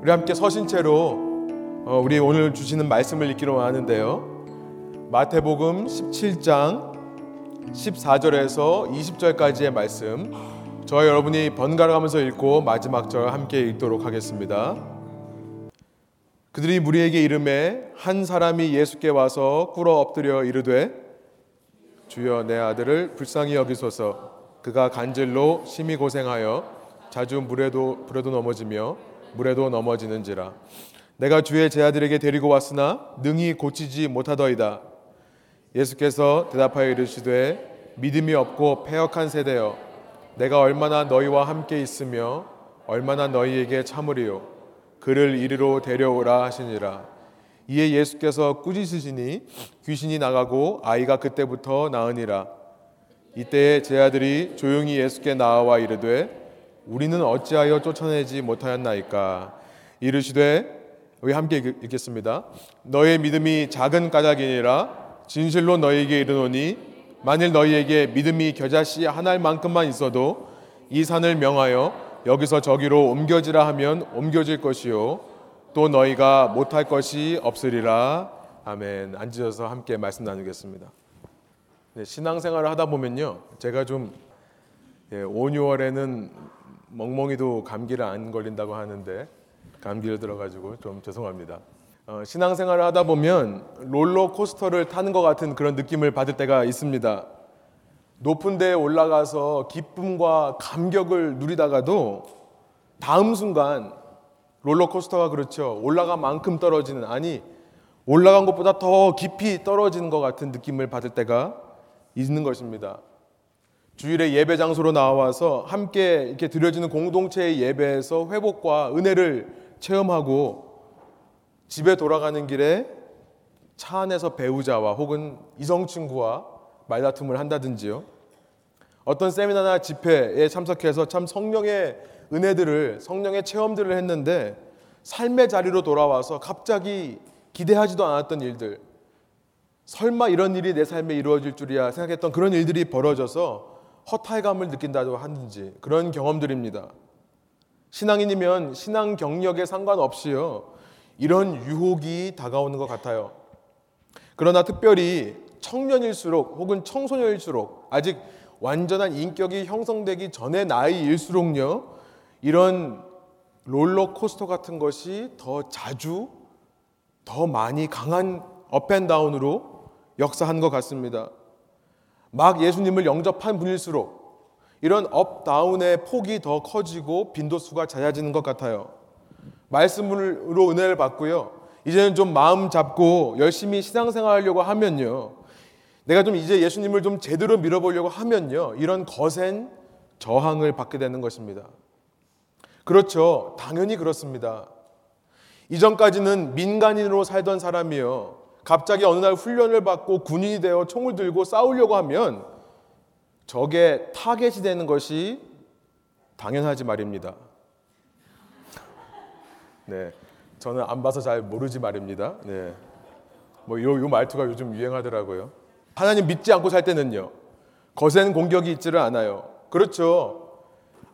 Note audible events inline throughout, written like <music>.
우리 함께 서신 채로 어, 우리 오늘 주시는 말씀을 읽기로 하는데요. 마태복음 17장 14절에서 20절까지의 말씀 저와 여러분이 번갈아 가면서 읽고 마지막 절 함께 읽도록 하겠습니다. 그들이 무리에게 이름에 한 사람이 예수께 와서 꿇어 엎드려 이르되 주여 내 아들을 불쌍히 여기소서 그가 간질로 심히 고생하여 자주 물에도 불에도 넘어지며 물에도 넘어지는지라. 내가 주의 제 아들에게 데리고 왔으나 능히 고치지 못하더이다. 예수께서 대답하여 이르시되 믿음이 없고 패역한 세대여 내가 얼마나 너희와 함께 있으며 얼마나 너희에게 참으리요? 그를 이리로 데려오라 하시니라. 이에 예수께서 꾸짖으시니 귀신이 나가고 아이가 그때부터 나으니라. 이때에 제 아들이 조용히 예수께 나와 이르되 우리는 어찌하여 쫓아내지 못하였나이까? 이르시되 우리 함께 읽겠습니다. 너의 믿음이 작은 까닭이니라. 진실로 너희에게 이르노니 만일 너희에게 믿음이 겨자씨 하나만큼만 있어도 이 산을 명하여 여기서 저기로 옮겨지라 하면 옮겨질 것이요. 또 너희가 못할 것이 없으리라. 아멘. 앉으셔서 함께 말씀 나누겠습니다. 네, 신앙생활을 하다 보면요. 제가 좀 예, 5, 6월에는 멍멍이도 감기를 안 걸린다고 하는데 감기를 들어가지고 좀 죄송합니다 어, 신앙생활을 하다 보면 롤러코스터를 타는 것 같은 그런 느낌을 받을 때가 있습니다. 높은 데에 올라가서 기쁨과 감격을 누리다가도 다음 순간 롤러코스터가 그렇죠. 올라간 만큼 떨어지는 아니 올라간 것보다 더 깊이 떨어지는 것 같은 느낌을 받을 때가 있는 것입니다. 주일에 예배 장소로 나와서 함께 이렇게 드려지는 공동체의 예배에서 회복과 은혜를 체험하고 집에 돌아가는 길에 차 안에서 배우자와 혹은 이성 친구와 말다툼을 한다든지요. 어떤 세미나나 집회에 참석해서 참 성령의 은혜들을 성령의 체험들을 했는데 삶의 자리로 돌아와서 갑자기 기대하지도 않았던 일들 설마 이런 일이 내 삶에 이루어질 줄이야 생각했던 그런 일들이 벌어져서 허탈감을 느낀다고 하는지 그런 경험들입니다. 신앙인이면 신앙 경력에 상관없이요. 이런 유혹이 다가오는 것 같아요. 그러나 특별히 청년일수록 혹은 청소년일수록 아직 완전한 인격이 형성되기 전의 나이일수록요, 이런 롤러코스터 같은 것이 더 자주, 더 많이 강한 up and down으로 역사한 것 같습니다. 막 예수님을 영접한 분일수록 이런 up down의 폭이 더 커지고 빈도수가 잦아지는 것 같아요. 말씀으로 은혜를 받고요. 이제는 좀 마음 잡고 열심히 신앙생활 하려고 하면요. 내가 좀 이제 예수님을 좀 제대로 밀어보려고 하면요. 이런 거센 저항을 받게 되는 것입니다. 그렇죠. 당연히 그렇습니다. 이전까지는 민간인으로 살던 사람이요. 갑자기 어느 날 훈련을 받고 군인이 되어 총을 들고 싸우려고 하면 적의 타겟이 되는 것이 당연하지 말입니다. 네. 저는 안 봐서 잘 모르지 말입니다. 네. 뭐, 요, 요 말투가 요즘 유행하더라고요. 하나님 믿지 않고 살 때는요. 거센 공격이 있지를 않아요. 그렇죠.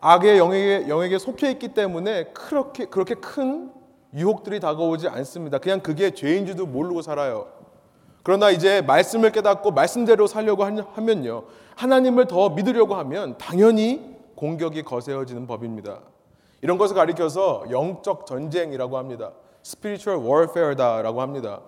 악의 영에게, 영에게 속해 있기 때문에 그렇게, 그렇게 큰 유혹들이 다가오지 않습니다. 그냥 그게 죄인 줄도 모르고 살아요. 그러나 이제 말씀을 깨닫고 말씀대로 살려고 하면요. 하나님을 더 믿으려고 하면 당연히 공격이 거세어지는 법입니다. 이런 것을 가리켜서 영적 전쟁이라고 합니다. spiritual warfare다라고 합니다.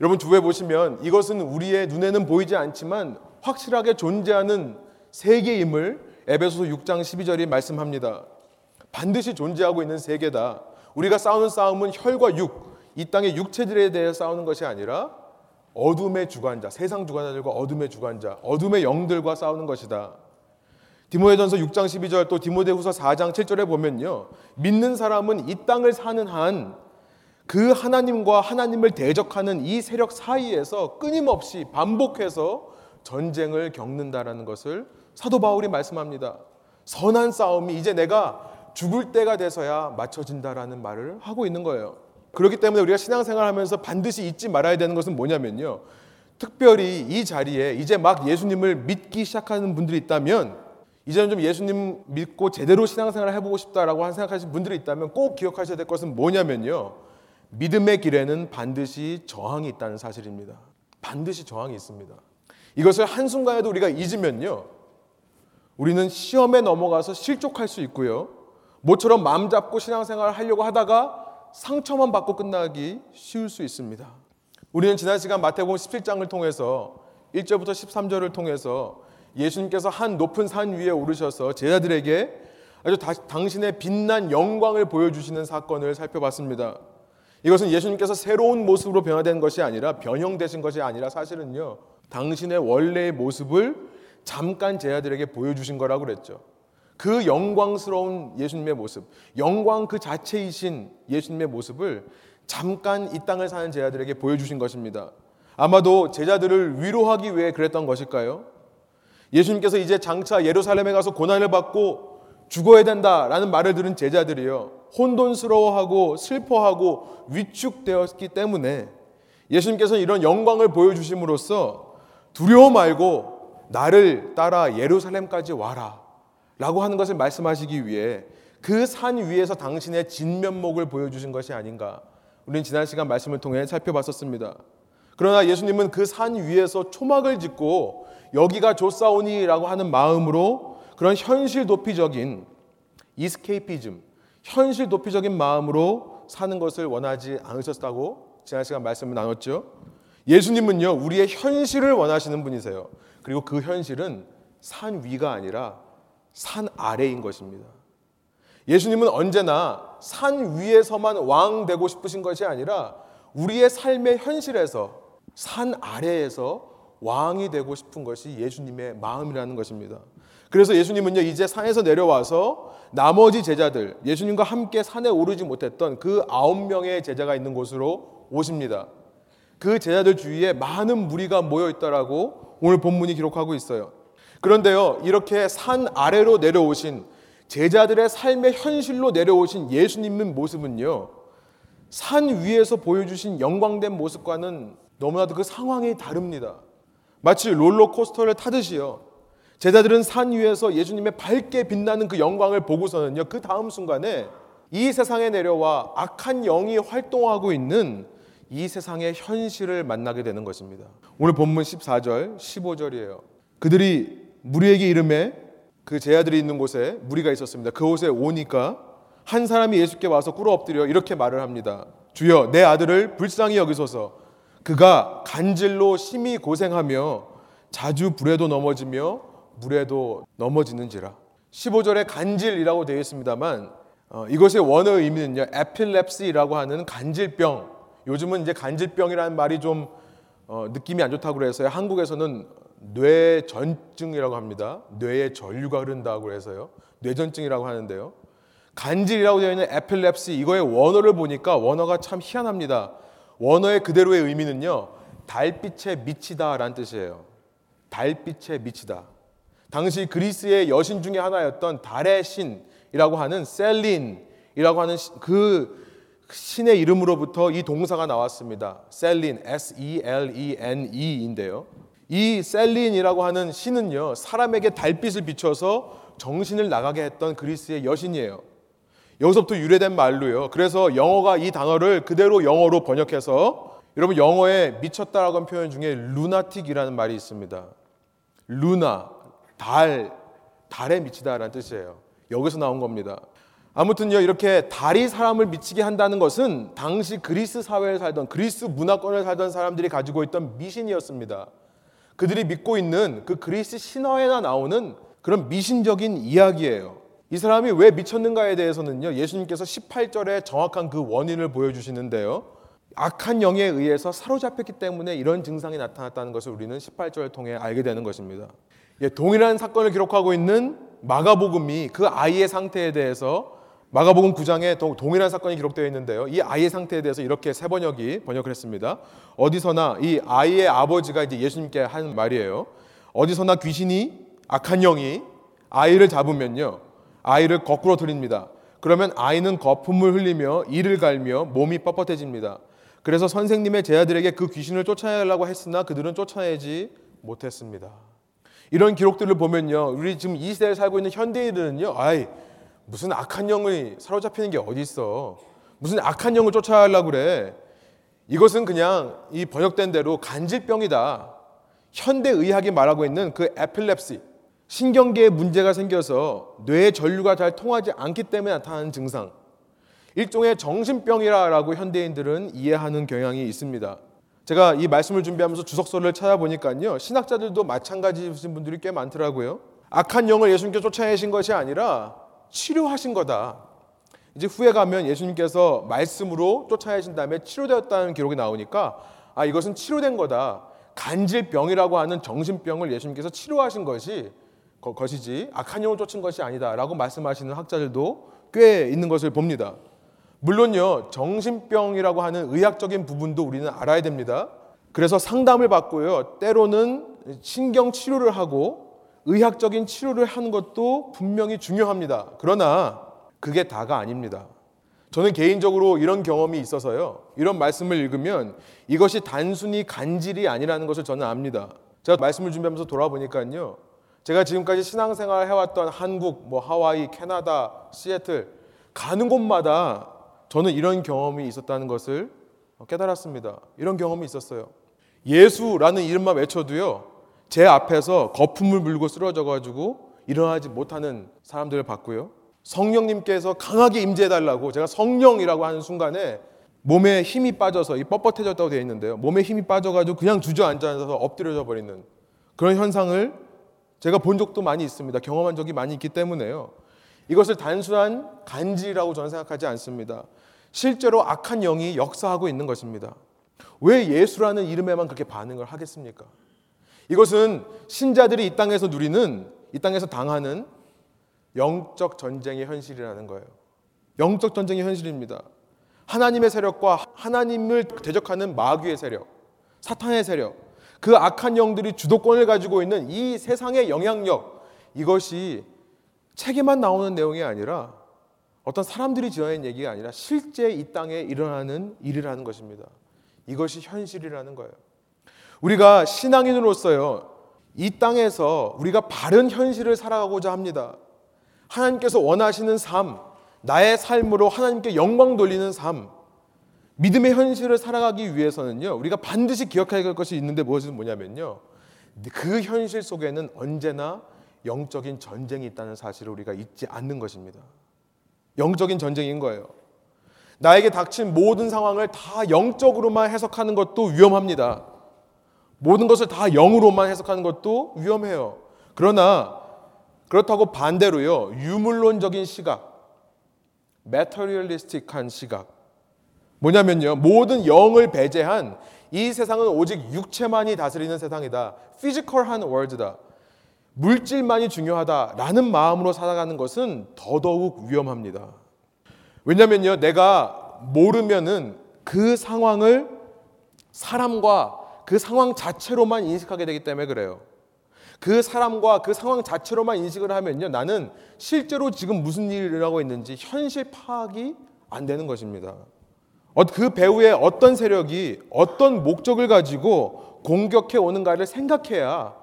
여러분 주에 보시면 이것은 우리의 눈에는 보이지 않지만 확실하게 존재하는 세계임을 에베소서 6장 12절이 말씀합니다. 반드시 존재하고 있는 세계다. 우리가 싸우는 싸움은 혈과 육, 이 땅의 육체들에 대해 싸우는 것이 아니라 어둠의 주관자, 세상 주관자들과 어둠의 주관자, 어둠의 영들과 싸우는 것이다. 디모데전서 6장 12절 또 디모데후서 4장 7절에 보면요. 믿는 사람은 이 땅을 사는 한 그 하나님과 하나님을 대적하는 이 세력 사이에서 끊임없이 반복해서 전쟁을 겪는다라는 것을 사도 바울이 말씀합니다. 선한 싸움이 이제 내가 죽을 때가 돼서야 맞춰진다라는 말을 하고 있는 거예요. 그렇기 때문에 우리가 신앙생활 하면서 반드시 잊지 말아야 되는 것은 뭐냐면요. 특별히 이 자리에 이제 막 예수님을 믿기 시작하는 분들이 있다면 이제는 좀 예수님 믿고 제대로 신앙생활을 해보고 싶다라고 생각하시는 분들이 있다면 꼭 기억하셔야 될 것은 뭐냐면요. 믿음의 길에는 반드시 저항이 있다는 사실입니다. 반드시 저항이 있습니다. 이것을 한순간에도 우리가 잊으면요. 우리는 시험에 넘어가서 실족할 수 있고요. 모처럼 마음 잡고 신앙생활을 하려고 하다가 상처만 받고 끝나기 쉬울 수 있습니다. 우리는 지난 시간 마태복음 17장을 통해서 1절부터 13절을 통해서 예수님께서 한 높은 산 위에 오르셔서 제자들에게 아주 다, 당신의 빛난 영광을 보여주시는 사건을 살펴봤습니다. 이것은 예수님께서 새로운 모습으로 변화된 것이 아니라 변형되신 것이 아니라 사실은요 당신의 원래의 모습을 잠깐 제자들에게 보여주신 거라고 그랬죠. 그 영광스러운 예수님의 모습, 영광 그 자체이신 예수님의 모습을 잠깐 이 땅을 사는 제자들에게 보여주신 것입니다. 아마도 제자들을 위로하기 위해 그랬던 것일까요? 예수님께서 이제 장차 예루살렘에 가서 고난을 받고 죽어야 된다라는 말을 들은 제자들이요. 혼돈스러워하고 슬퍼하고 위축되었기 때문에 예수님께서 이런 영광을 보여주심으로써 두려워 말고 나를 따라 예루살렘까지 와라 라고 하는 것을 말씀하시기 위해 그 산 위에서 당신의 진면목을 보여주신 것이 아닌가 우리는 지난 시간 말씀을 통해 살펴봤었습니다. 그러나 예수님은 그 산 위에서 초막을 짓고 여기가 조사오니라고 하는 마음으로 그런 현실 도피적인 이스케이피즘, 현실 도피적인 마음으로 사는 것을 원하지 않으셨다고 지난 시간 말씀을 나눴죠. 예수님은요, 우리의 현실을 원하시는 분이세요. 그리고 그 현실은 산 위가 아니라 산 아래인 것입니다. 예수님은 언제나 산 위에서만 왕 되고 싶으신 것이 아니라 우리의 삶의 현실에서 산 아래에서 왕이 되고 싶은 것이 예수님의 마음이라는 것입니다. 그래서 예수님은요, 이제 산에서 내려와서 나머지 제자들, 예수님과 함께 산에 오르지 못했던 그 아홉 명의 제자가 있는 곳으로 오십니다. 그 제자들 주위에 많은 무리가 모여 있다라고 오늘 본문이 기록하고 있어요. 그런데요, 이렇게 산 아래로 내려오신 제자들의 삶의 현실로 내려오신 예수님의 모습은요, 산 위에서 보여주신 영광된 모습과는 너무나도 그 상황이 다릅니다. 마치 롤러코스터를 타듯이요. 제자들은 산 위에서 예수님의 밝게 빛나는 그 영광을 보고서는요. 그 다음 순간에 이 세상에 내려와 악한 영이 활동하고 있는 이 세상의 현실을 만나게 되는 것입니다. 오늘 본문 14절, 15절이에요. 그들이 무리에게 이름에 그 제자들이 있는 곳에 무리가 있었습니다. 그곳에 오니까 한 사람이 예수께 와서 꿇어 엎드려 이렇게 말을 합니다. 주여, 내 아들을 불쌍히 여기소서. 그가 간질로 심히 고생하며 자주 불에도 넘어지며 물에도 넘어지는지라. 15절에 간질이라고 되어 있습니다만 어, 이것의 원어 의미는요. 에필랩시라고 하는 간질병. 요즘은 이제 간질병이라는 말이 좀 어, 느낌이 안 좋다고 그래서요. 한국에서는 뇌전증이라고 합니다. 뇌에 전류가 흐른다고 해서요. 뇌전증이라고 하는데요. 간질이라고 되어 있는 에필랩시 이거의 원어를 보니까 원어가 참 희한합니다. 원어의 그대로의 의미는요. 달빛에 미치다라는 뜻이에요. 달빛에 미치다. 당시 그리스의 여신 중에 하나였던 달의 신이라고 하는 셀린이라고 하는 그 신의 이름으로부터 이 동사가 나왔습니다. 셀린, S-E-L-E-N-E인데요. 이 셀린이라고 하는 신은요, 사람에게 달빛을 비춰서 정신을 나가게 했던 그리스의 여신이에요. 여기서부터 유래된 말로요. 그래서 영어가 이 단어를 그대로 영어로 번역해서 여러분 영어에 미쳤다라고 하는 표현 중에 루나틱이라는 말이 있습니다. 루나 달 달에 미치다라는 뜻이에요. 여기서 나온 겁니다. 아무튼요 이렇게 달이 사람을 미치게 한다는 것은 당시 그리스 사회에 살던 그리스 문화권을 살던 사람들이 가지고 있던 미신이었습니다. 그들이 믿고 있는 그 그리스 신화에나 나오는 그런 미신적인 이야기예요. 이 사람이 왜 미쳤는가에 대해서는요, 예수님께서 18절에 정확한 그 원인을 보여주시는데요. 악한 영에 의해서 사로잡혔기 때문에 이런 증상이 나타났다는 것을 우리는 18절을 통해 알게 되는 것입니다. 예, 동일한 사건을 기록하고 있는 마가복음이 그 아이의 상태에 대해서 마가복음 9장에 동일한 사건이 기록되어 있는데요. 이 아이의 상태에 대해서 이렇게 세 번역이 번역을 했습니다. 어디서나 이 아이의 아버지가 이제 예수님께 한 말이에요. 어디서나 귀신이 악한 영이 아이를 잡으면요. 아이를 거꾸로 들입니다. 그러면 아이는 거품을 흘리며 이를 갈며 몸이 뻣뻣해집니다. 그래서 선생님의 제자들에게 그 귀신을 쫓아내려고 했으나 그들은 쫓아내지 못했습니다. 이런 기록들을 보면요. 우리 지금 이 시대에 살고 있는 현대인들은요. 아이 무슨 악한 영을 사로잡히는 게 어디 있어? 무슨 악한 영을 쫓아하려고 그래? 이것은 그냥 이 번역된 대로 간질병이다. 현대 의학이 말하고 있는 그 에필랩시 신경계에 문제가 생겨서 뇌의 전류가 잘 통하지 않기 때문에 나타나는 증상. 일종의 정신병이라고 현대인들은 이해하는 경향이 있습니다. 제가 이 말씀을 준비하면서 주석서를 찾아보니까요. 신학자들도 마찬가지신 분들이 꽤 많더라고요. 악한 영을 예수님께 쫓아내신 것이 아니라 치료하신 거다. 이제 후에 가면 예수님께서 말씀으로 쫓아내신 다음에 치료되었다는 기록이 나오니까 아 이것은 치료된 거다. 간질병이라고 하는 정신병을 예수님께서 치료하신 것이 것이지 악한 영을 쫓은 것이 아니다라고 말씀하시는 학자들도 꽤 있는 것을 봅니다. 물론요 정신병이라고 하는 의학적인 부분도 우리는 알아야 됩니다. 그래서 상담을 받고요 때로는 신경 치료를 하고 의학적인 치료를 하는 것도 분명히 중요합니다. 그러나 그게 다가 아닙니다. 저는 개인적으로 이런 경험이 있어서요. 이런 말씀을 읽으면 이것이 단순히 간질이 아니라는 것을 저는 압니다. 제가 말씀을 준비하면서 돌아보니까요. 제가 지금까지 신앙생활을 해왔던 한국, 뭐 하와이, 캐나다, 시애틀 가는 곳마다 저는 이런 경험이 있었다는 것을 깨달았습니다. 이런 경험이 있었어요. 예수라는 이름만 외쳐도요. 제 앞에서 거품을 물고 쓰러져 가지고 일어나지 못하는 사람들을 봤고요. 성령님께서 강하게 임재해 달라고 제가 성령이라고 하는 순간에 몸에 힘이 빠져서 이 뻣뻣해졌다고 되어 있는데요. 몸에 힘이 빠져가지고 그냥 주저앉아서 엎드려져 버리는 그런 현상을 제가 본 적도 많이 있습니다. 경험한 적이 많이 있기 때문에요. 이것을 단순한 간지라고 저는 생각하지 않습니다. 실제로 악한 영이 역사하고 있는 것입니다. 왜 예수라는 이름에만 그렇게 반응을 하겠습니까? 이것은 신자들이 이 땅에서 누리는 이 땅에서 당하는 영적 전쟁의 현실이라는 거예요. 영적 전쟁의 현실입니다. 하나님의 세력과 하나님을 대적하는 마귀의 세력, 사탄의 세력, 그 악한 영들이 주도권을 가지고 있는 이 세상의 영향력, 이것이 책에만 나오는 내용이 아니라 어떤 사람들이 지어낸 얘기가 아니라 실제 이 땅에 일어나는 일이라는 것입니다. 이것이 현실이라는 거예요. 우리가 신앙인으로서요, 이 땅에서 우리가 바른 현실을 살아가고자 합니다. 하나님께서 원하시는 삶, 나의 삶으로 하나님께 영광 돌리는 삶, 믿음의 현실을 살아가기 위해서는요, 우리가 반드시 기억해야 할 것이 있는데 무엇은 뭐냐면요, 그 현실 속에는 언제나 영적인 전쟁이 있다는 사실을 우리가 잊지 않는 것입니다. 영적인 전쟁인 거예요. 나에게 닥친 모든 상황을 다 영적으로만 해석하는 것도 위험합니다. 모든 것을 다 영으로만 해석하는 것도 위험해요. 그러나 그렇다고 반대로요. 유물론적인 시각, materialistic한 시각. 뭐냐면요. 모든 영을 배제한 이 세상은 오직 육체만이 다스리는 세상이다. physical한 world다. 물질만이 중요하다라는 마음으로 살아가는 것은 더더욱 위험합니다. 왜냐면요. 내가 모르면은 그 상황을 사람과 그 상황 자체로만 인식하게 되기 때문에 그래요. 그 사람과 그 상황 자체로만 인식을 하면요. 나는 실제로 지금 무슨 일을 하고 있는지 현실 파악이 안 되는 것입니다. 어, 그 배우의 어떤 세력이 어떤 목적을 가지고 공격해 오는가를 생각해야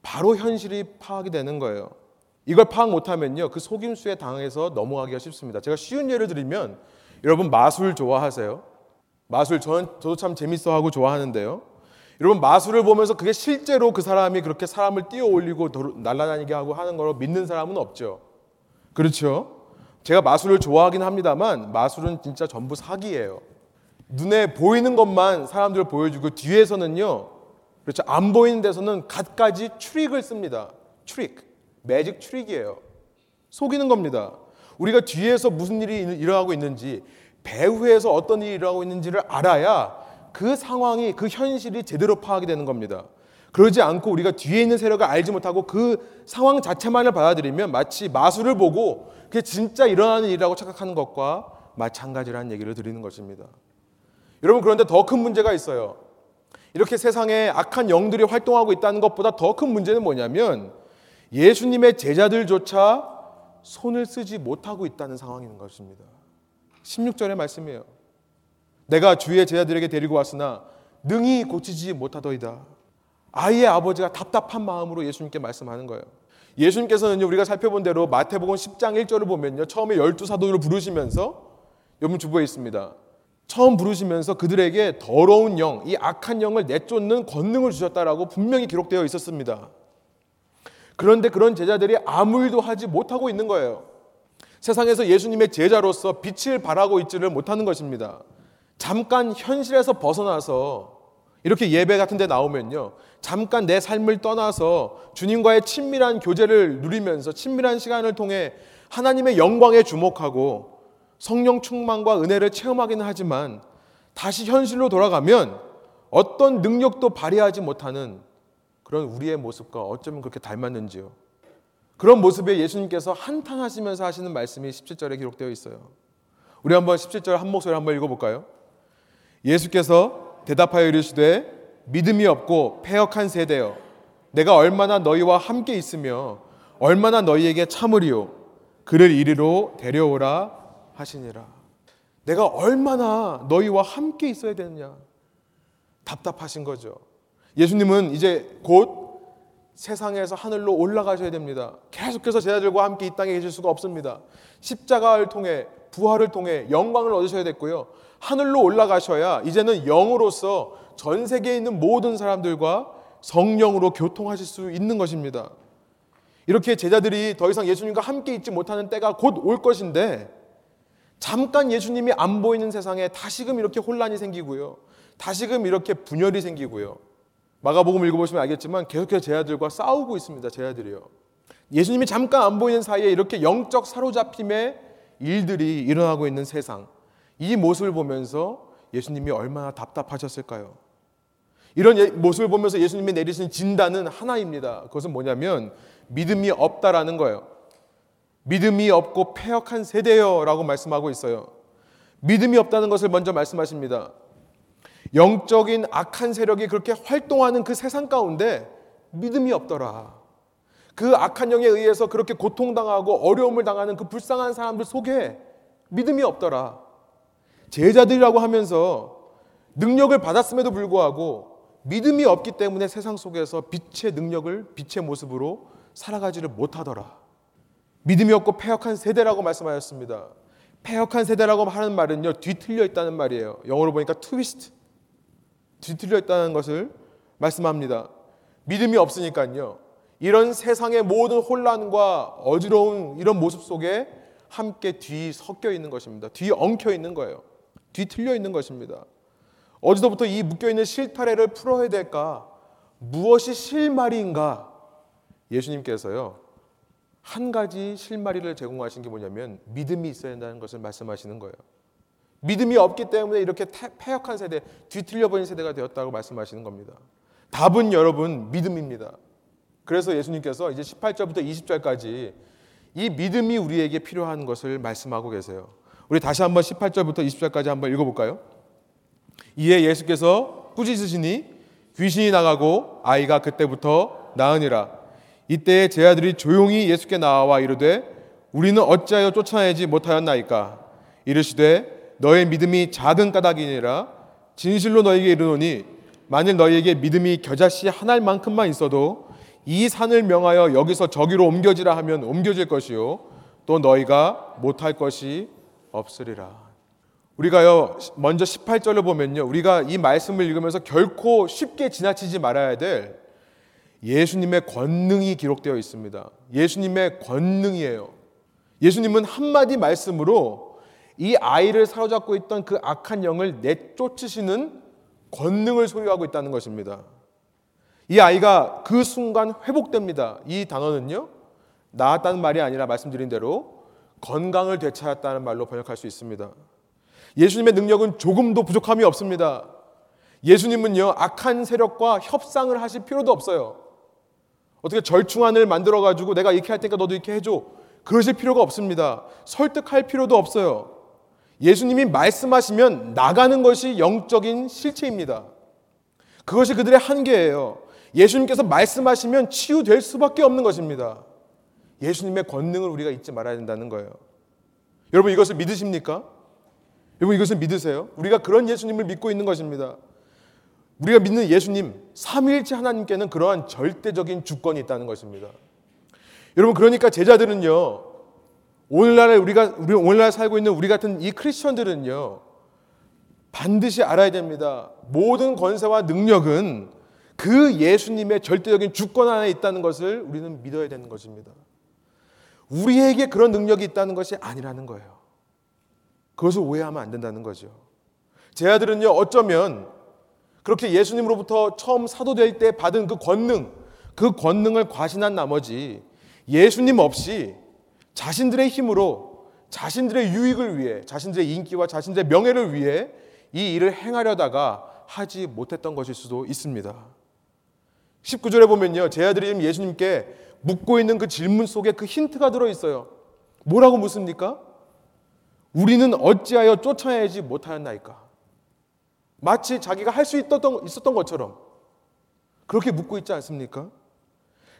바로 현실이 파악이 되는 거예요. 이걸 파악 못하면요. 그 속임수에 당해서 넘어가기가 쉽습니다. 제가 쉬운 예를 들면 여러분 마술 좋아하세요? 마술 저는 저도 참 재밌어 하고 좋아하는데요. 여러분 마술을 보면서 그게 실제로 그 사람이 그렇게 사람을 뛰어 올리고 날아다니게 하고 하는 걸 믿는 사람은 없죠. 그렇죠? 제가 마술을 좋아하긴 합니다만 마술은 진짜 전부 사기예요. 눈에 보이는 것만 사람들 보여주고 뒤에서는요. 그렇죠. 안 보이는 데서는 갖가지 트릭을 씁니다. 트릭. magic trick이에요. 속이는 겁니다. 우리가 뒤에서 무슨 일이 일어나고 있는지 배후에서 어떤 일이 일어나고 있는지를 알아야 그 상황이 그 현실이 제대로 파악이 되는 겁니다. 그러지 않고 우리가 뒤에 있는 세력을 알지 못하고 그 상황 자체만을 받아들이면 마치 마술을 보고 그게 진짜 일어나는 일이라고 착각하는 것과 마찬가지라는 얘기를 드리는 것입니다. 여러분 그런데 더 큰 문제가 있어요. 이렇게 세상에 악한 영들이 활동하고 있다는 것보다 더 큰 문제는 뭐냐면 예수님의 제자들조차 손을 쓰지 못하고 있다는 상황인 것입니다. 16절의 말씀이에요. 내가 주의 제자들에게 데리고 왔으나 능히 고치지 못하더이다. 아이의 아버지가 답답한 마음으로 예수님께 말씀하는 거예요. 예수님께서는 우리가 살펴본 대로 마태복음 10장 1절을 보면요. 처음에 열두 사도를 부르시면서 여러분 주부에 있습니다. 처음 부르시면서 그들에게 더러운 영, 이 악한 영을 내쫓는 권능을 주셨다라고 분명히 기록되어 있었습니다. 그런데 그런 제자들이 아무 일도 하지 못하고 있는 거예요. 세상에서 예수님의 제자로서 빛을 발하고 있지를 못하는 것입니다. 잠깐 현실에서 벗어나서 이렇게 예배 같은 데 나오면요. 잠깐 내 삶을 떠나서 주님과의 친밀한 교제를 누리면서 친밀한 시간을 통해 하나님의 영광에 주목하고 성령 충만과 은혜를 체험하기는 하지만 다시 현실로 돌아가면 어떤 능력도 발휘하지 못하는 그런 우리의 모습과 어쩌면 그렇게 닮았는지요. 그런 모습에 예수님께서 한탄하시면서 하시는 말씀이 17절에 기록되어 있어요. 우리 한번 17절 한 목소리 한번 읽어볼까요? 예수께서 대답하여 이르시되 믿음이 없고 패역한 세대여 내가 얼마나 너희와 함께 있으며 얼마나 너희에게 참으리요 그를 이리로 데려오라 하시니라. 내가 얼마나 너희와 함께 있어야 되느냐. 답답하신 거죠. 예수님은 이제 곧 세상에서 하늘로 올라가셔야 됩니다. 계속해서 제자들과 함께 이 땅에 계실 수가 없습니다. 십자가를 통해 부활을 통해 영광을 얻으셔야 됐고요. 하늘로 올라가셔야 이제는 영으로서 전 세계에 있는 모든 사람들과 성령으로 교통하실 수 있는 것입니다. 이렇게 제자들이 더 이상 예수님과 함께 있지 못하는 때가 곧 올 것인데 잠깐 예수님이 안 보이는 세상에 다시금 이렇게 혼란이 생기고요. 다시금 이렇게 분열이 생기고요. 마가복음 읽어보시면 알겠지만 계속해서 제자들과 싸우고 있습니다. 제자들이요. 예수님이 잠깐 안 보이는 사이에 이렇게 영적 사로잡힘의 일들이 일어나고 있는 세상. 이 모습을 보면서 예수님이 얼마나 답답하셨을까요? 이런 예, 모습을 보면서 예수님이 내리신 진단은 하나입니다. 그것은 뭐냐면 믿음이 없다라는 거예요. 믿음이 없고 폐역한 세대여라고 말씀하고 있어요. 믿음이 없다는 것을 먼저 말씀하십니다. 영적인 악한 세력이 그렇게 활동하는 그 세상 가운데 믿음이 없더라. 그 악한 영에 의해서 그렇게 고통당하고 어려움을 당하는 그 불쌍한 사람들 속에 믿음이 없더라. 제자들이라고 하면서 능력을 받았음에도 불구하고 믿음이 없기 때문에 세상 속에서 빛의 능력을 빛의 모습으로 살아가지를 못하더라. 믿음이 없고 폐역한 세대라고 말씀하셨습니다. 폐역한 세대라고 하는 말은요 뒤틀려 있다는 말이에요. 영어로 보니까 트위스트 뒤틀려 있다는 것을 말씀합니다. 믿음이 없으니까요. 이런 세상의 모든 혼란과 어지러운 이런 모습 속에 함께 뒤 섞여 있는 것입니다. 뒤 엉켜 있는 거예요. 뒤 틀려 있는 것입니다. 어디서부터 이 묶여 있는 실타래를 풀어야 될까? 무엇이 실마리인가? 예수님께서요. 한 가지 실마리를 제공하신 게 뭐냐면 믿음이 있어야 한다는 것을 말씀하시는 거예요. 믿음이 없기 때문에 이렇게 폐역한 세대, 뒤틀려 버린 세대가 되었다고 말씀하시는 겁니다. 답은 여러분 믿음입니다. 그래서 예수님께서 이제 18절부터 20절까지 이 믿음이 우리에게 필요한 것을 말씀하고 계세요. 우리 다시 한번 18절부터 20절까지 한번 읽어볼까요? 이에 예수께서 꾸짖으시니 귀신이 나가고 아이가 그때부터 나으니라. 이때 제 아들이 조용히 예수께 나와 이르되 우리는 어찌하여 쫓아내지 못하였나이까 이르시되 너의 믿음이 작은 까닭이니라 진실로 너에게 이르노니 만일 너희에게 믿음이 겨자씨 한 알만큼만 있어도 이 산을 명하여 여기서 저기로 옮겨지라 하면 옮겨질 것이요 또 너희가 못할 것이 없으리라. 우리가요 먼저 18절을 보면요 우리가 이 말씀을 읽으면서 결코 쉽게 지나치지 말아야 될 예수님의 권능이 기록되어 있습니다. 예수님의 권능이에요. 예수님은 한마디 말씀으로 이 아이를 사로잡고 있던 그 악한 영을 내쫓으시는 권능을 소유하고 있다는 것입니다. 이 아이가 그 순간 회복됩니다. 이 단어는요, 나았다는 말이 아니라 말씀드린 대로 건강을 되찾았다는 말로 번역할 수 있습니다. 예수님의 능력은 조금도 부족함이 없습니다. 예수님은요, 악한 세력과 협상을 하실 필요도 없어요. 어떻게 절충안을 만들어 가지고 내가 이렇게 할 테니까 너도 이렇게 해줘. 그러실 필요가 없습니다. 설득할 필요도 없어요. 예수님이 말씀하시면 나가는 것이 영적인 실체입니다. 그것이 그들의 한계예요. 예수님께서 말씀하시면 치유될 수밖에 없는 것입니다. 예수님의 권능을 우리가 잊지 말아야 된다는 거예요. 여러분 이것을 믿으십니까? 여러분 이것을 믿으세요? 우리가 그런 예수님을 믿고 있는 것입니다. 우리가 믿는 예수님, 삼위일체 하나님께는 그러한 절대적인 주권이 있다는 것입니다. 여러분 그러니까 제자들은요. 오늘날 우리가 우리 오늘날 살고 있는 우리 같은 이 크리스천들은요. 반드시 알아야 됩니다. 모든 권세와 능력은 그 예수님의 절대적인 주권 안에 있다는 것을 우리는 믿어야 되는 것입니다. 우리에게 그런 능력이 있다는 것이 아니라는 거예요. 그것을 오해하면 안 된다는 거죠. 제 아들은요, 어쩌면 그렇게 예수님으로부터 처음 사도될 때 받은 그 권능, 그 권능을 과신한 나머지 예수님 없이 자신들의 힘으로 자신들의 유익을 위해, 자신들의 인기와 자신들의 명예를 위해 이 일을 행하려다가 하지 못했던 것일 수도 있습니다. 19절에 보면요. 제 아들이 예수님께 묻고 있는 그 질문 속에 그 힌트가 들어 있어요. 뭐라고 묻습니까? 우리는 어찌하여 쫓아내지 못하였나이까? 마치 자기가 할 수 있었던, 있었던 것처럼 그렇게 묻고 있지 않습니까?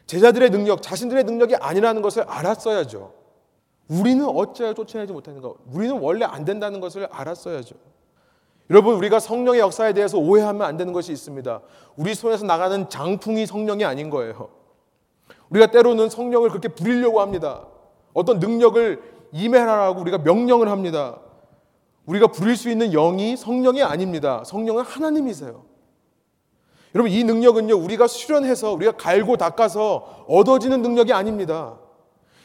제자들의 능력, 자신들의 능력이 아니라는 것을 알았어야죠. 우리는 어찌하여 쫓아내지 못하는가? 우리는 원래 안 된다는 것을 알았어야죠. 여러분, 우리가 성령의 역사에 대해서 오해하면 안 되는 것이 있습니다. 우리 손에서 나가는 장풍이 성령이 아닌 거예요. 우리가 때로는 성령을 그렇게 부리려고 합니다. 어떤 능력을 임해라라고 우리가 명령을 합니다. 우리가 부릴 수 있는 영이 성령이 아닙니다. 성령은 하나님이세요. 여러분 이 능력은요 우리가 수련해서 우리가 갈고 닦아서 얻어지는 능력이 아닙니다.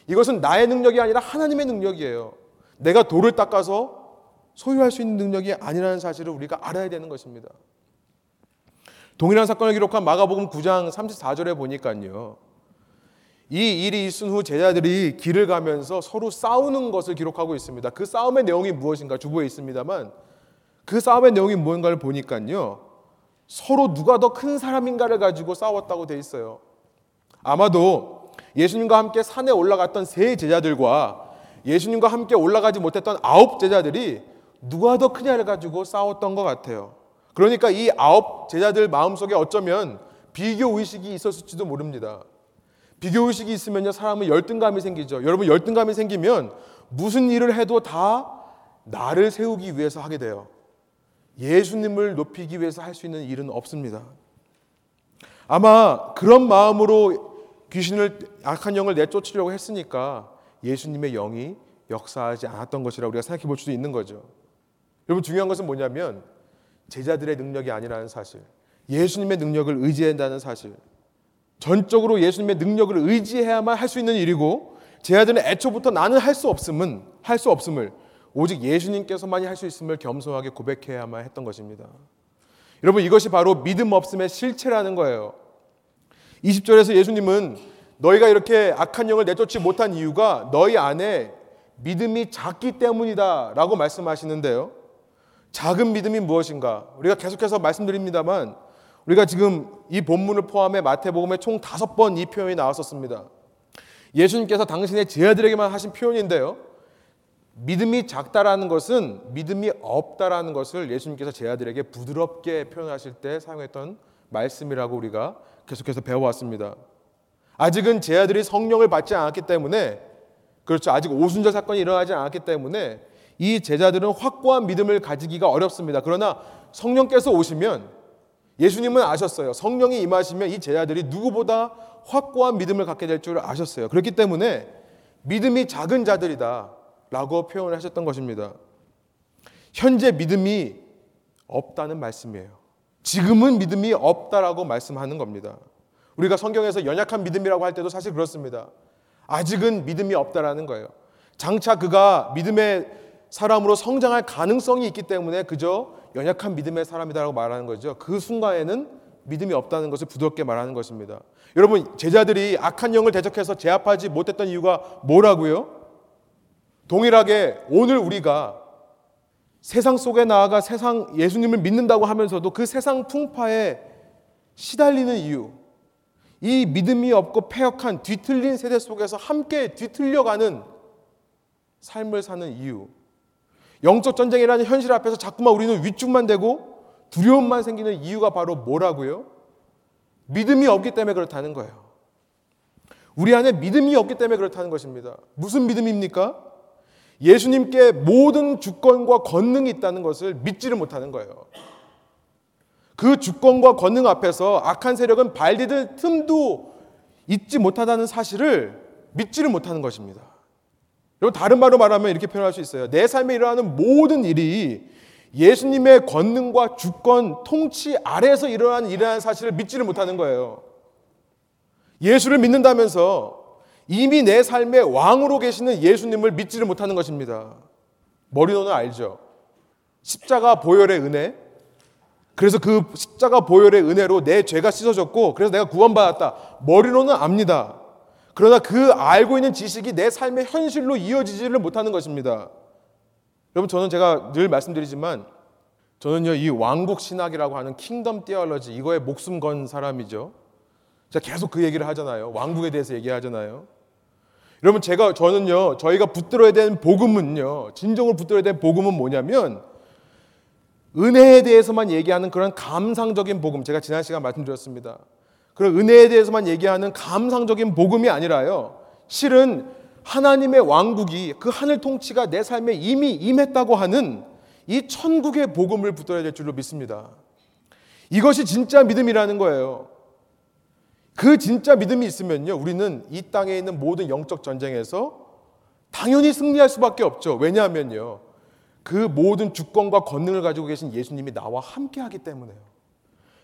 이것은 나의 능력이 아니라 하나님의 능력이에요. 내가 돌을 닦아서 소유할 수 있는 능력이 아니라는 사실을 우리가 알아야 되는 것입니다. 동일한 사건을 기록한 마가복음 9장 34절에 보니까요. 이 일이 있은 후 제자들이 길을 가면서 서로 싸우는 것을 기록하고 있습니다. 그 싸움의 내용이 무엇인가 주보에 있습니다만 그 싸움의 내용이 무엇인가를 보니까요. 서로 누가 더 큰 사람인가를 가지고 싸웠다고 돼 있어요. 아마도 예수님과 함께 산에 올라갔던 세 제자들과 예수님과 함께 올라가지 못했던 아홉 제자들이 누가 더 크냐를 가지고 싸웠던 것 같아요. 그러니까 이 아홉 제자들 마음속에 어쩌면 비교 의식이 있었을지도 모릅니다. 비교 의식이 있으면요 사람은 열등감이 생기죠. 여러분 열등감이 생기면 무슨 일을 해도 다 나를 세우기 위해서 하게 돼요. 예수님을 높이기 위해서 할 수 있는 일은 없습니다. 아마 그런 마음으로 귀신을 악한 영을 내쫓으려고 했으니까 예수님의 영이 역사하지 않았던 것이라 우리가 생각해 볼 수도 있는 거죠. 여러분 중요한 것은 뭐냐면 제자들의 능력이 아니라는 사실, 예수님의 능력을 의지한다는 사실, 전적으로 예수님의 능력을 의지해야만 할 수 있는 일이고 제 아들은 애초부터 나는 할 수 없음은 할 수 없음을 오직 예수님께서만이 할 수 있음을 겸손하게 고백해야만 했던 것입니다. 여러분 이것이 바로 믿음 없음의 실체라는 거예요. 20절에서 예수님은 너희가 이렇게 악한 영을 내쫓지 못한 이유가 너희 안에 믿음이 작기 때문이다라고 말씀하시는데요. 작은 믿음이 무엇인가? 우리가 계속해서 말씀드립니다만 우리가 지금 이 본문을 포함해 마태복음에 총 다섯 번 이 표현이 나왔었습니다. 예수님께서 당신의 제자들에게만 하신 표현인데요. 믿음이 작다라는 것은 믿음이 없다라는 것을 예수님께서 제자들에게 부드럽게 표현하실 때 사용했던 말씀이라고 우리가 계속해서 배워왔습니다. 아직은 제자들이 성령을 받지 않았기 때문에 그렇죠. 아직 오순절 사건이 일어나지 않았기 때문에 이 제자들은 확고한 믿음을 가지기가 어렵습니다. 그러나 성령께서 오시면 예수님은 아셨어요. 성령이 임하시면 이 제자들이 누구보다 확고한 믿음을 갖게 될 줄 아셨어요. 그렇기 때문에 믿음이 작은 자들이다 라고 표현을 하셨던 것입니다. 현재 믿음이 없다는 말씀이에요. 지금은 믿음이 없다라고 말씀하는 겁니다. 우리가 성경에서 연약한 믿음이라고 할 때도 사실 그렇습니다. 아직은 믿음이 없다라는 거예요. 장차 그가 믿음의 사람으로 성장할 가능성이 있기 때문에 그저 연약한 믿음의 사람이다라고 말하는 거죠. 그 순간에는 믿음이 없다는 것을 부드럽게 말하는 것입니다. 여러분 제자들이 악한 영을 대적해서 제압하지 못했던 이유가 뭐라고요? 동일하게 오늘 우리가 세상 속에 나아가 세상 예수님을 믿는다고 하면서도 그 세상 풍파에 시달리는 이유, 이 믿음이 없고 폐역한 뒤틀린 세대 속에서 함께 뒤틀려가는 삶을 사는 이유, 영적 전쟁이라는 현실 앞에서 자꾸만 우리는 위축만 되고 두려움만 생기는 이유가 바로 뭐라고요? 믿음이 없기 때문에 그렇다는 거예요. 우리 안에 믿음이 없기 때문에 그렇다는 것입니다. 무슨 믿음입니까? 예수님께 모든 주권과 권능이 있다는 것을 믿지를 못하는 거예요. 그 주권과 권능 앞에서 악한 세력은 발디딜 틈도 잊지 못하다는 사실을 믿지를 못하는 것입니다. 여러분 다른 말로 말하면 이렇게 표현할 수 있어요. 내 삶에 일어나는 모든 일이 예수님의 권능과 주권, 통치 아래에서 일어나는 일이라는 사실을 믿지를 못하는 거예요. 예수를 믿는다면서 이미 내 삶의 왕으로 계시는 예수님을 믿지를 못하는 것입니다. 머리로는 알죠. 십자가 보혈의 은혜. 그래서 그 십자가 보혈의 은혜로 내 죄가 씻어졌고 그래서 내가 구원받았다. 머리로는 압니다. 그러나 그 알고 있는 지식이 내 삶의 현실로 이어지지를 못하는 것입니다. 여러분 저는 제가 늘 말씀드리지만 저는요 이 왕국 신학이라고 하는 킹덤 띠얼러지 이거에 목숨 건 사람이죠. 제가 계속 그 얘기를 하잖아요. 왕국에 대해서 얘기하잖아요. 여러분 제가 저는요 저희가 붙들어야 되는 복음은요 진정으로 붙들어야 되는 복음은 뭐냐면 은혜에 대해서만 얘기하는 그런 감상적인 복음 제가 지난 시간 말씀드렸습니다. 그런 은혜에 대해서만 얘기하는 감상적인 복음이 아니라요 실은 하나님의 왕국이 그 하늘 통치가 내 삶에 이미 임했다고 하는 이 천국의 복음을 붙들어야 될 줄로 믿습니다. 이것이 진짜 믿음이라는 거예요. 그 진짜 믿음이 있으면요, 우리는 이 땅에 있는 모든 영적 전쟁에서 당연히 승리할 수밖에 없죠. 왜냐하면요, 그 모든 주권과 권능을 가지고 계신 예수님이 나와 함께 하기 때문에요.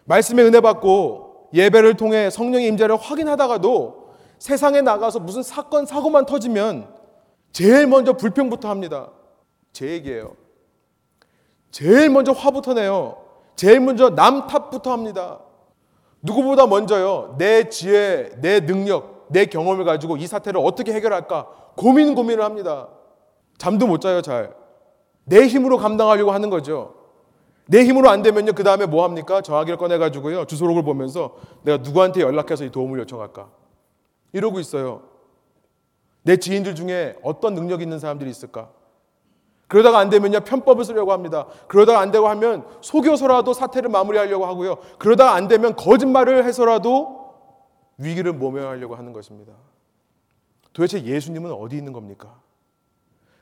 말씀의 은혜 받고 예배를 통해 성령의 임재를 확인하다가도 세상에 나가서 무슨 사건, 사고만 터지면 제일 먼저 불평부터 합니다. 제 얘기예요. 제일 먼저 화부터 내요. 제일 먼저 남 탓부터 합니다. 누구보다 먼저요. 내 지혜, 내 능력, 내 경험을 가지고 이 사태를 어떻게 해결할까 고민 고민을 합니다. 잠도 못 자요, 잘. 내 힘으로 감당하려고 하는 거죠. 내 힘으로 안 되면요. 그 다음에 뭐 합니까? 전화기를 꺼내가지고요. 주소록을 보면서 내가 누구한테 연락해서 이 도움을 요청할까? 이러고 있어요. 내 지인들 중에 어떤 능력 있는 사람들이 있을까? 그러다가 안 되면요 편법을 쓰려고 합니다. 그러다가 안 되고 하면 속여서라도 사태를 마무리하려고 하고요. 그러다가 안 되면 거짓말을 해서라도 위기를 모면하려고 하는 것입니다. 도대체 예수님은 어디 있는 겁니까?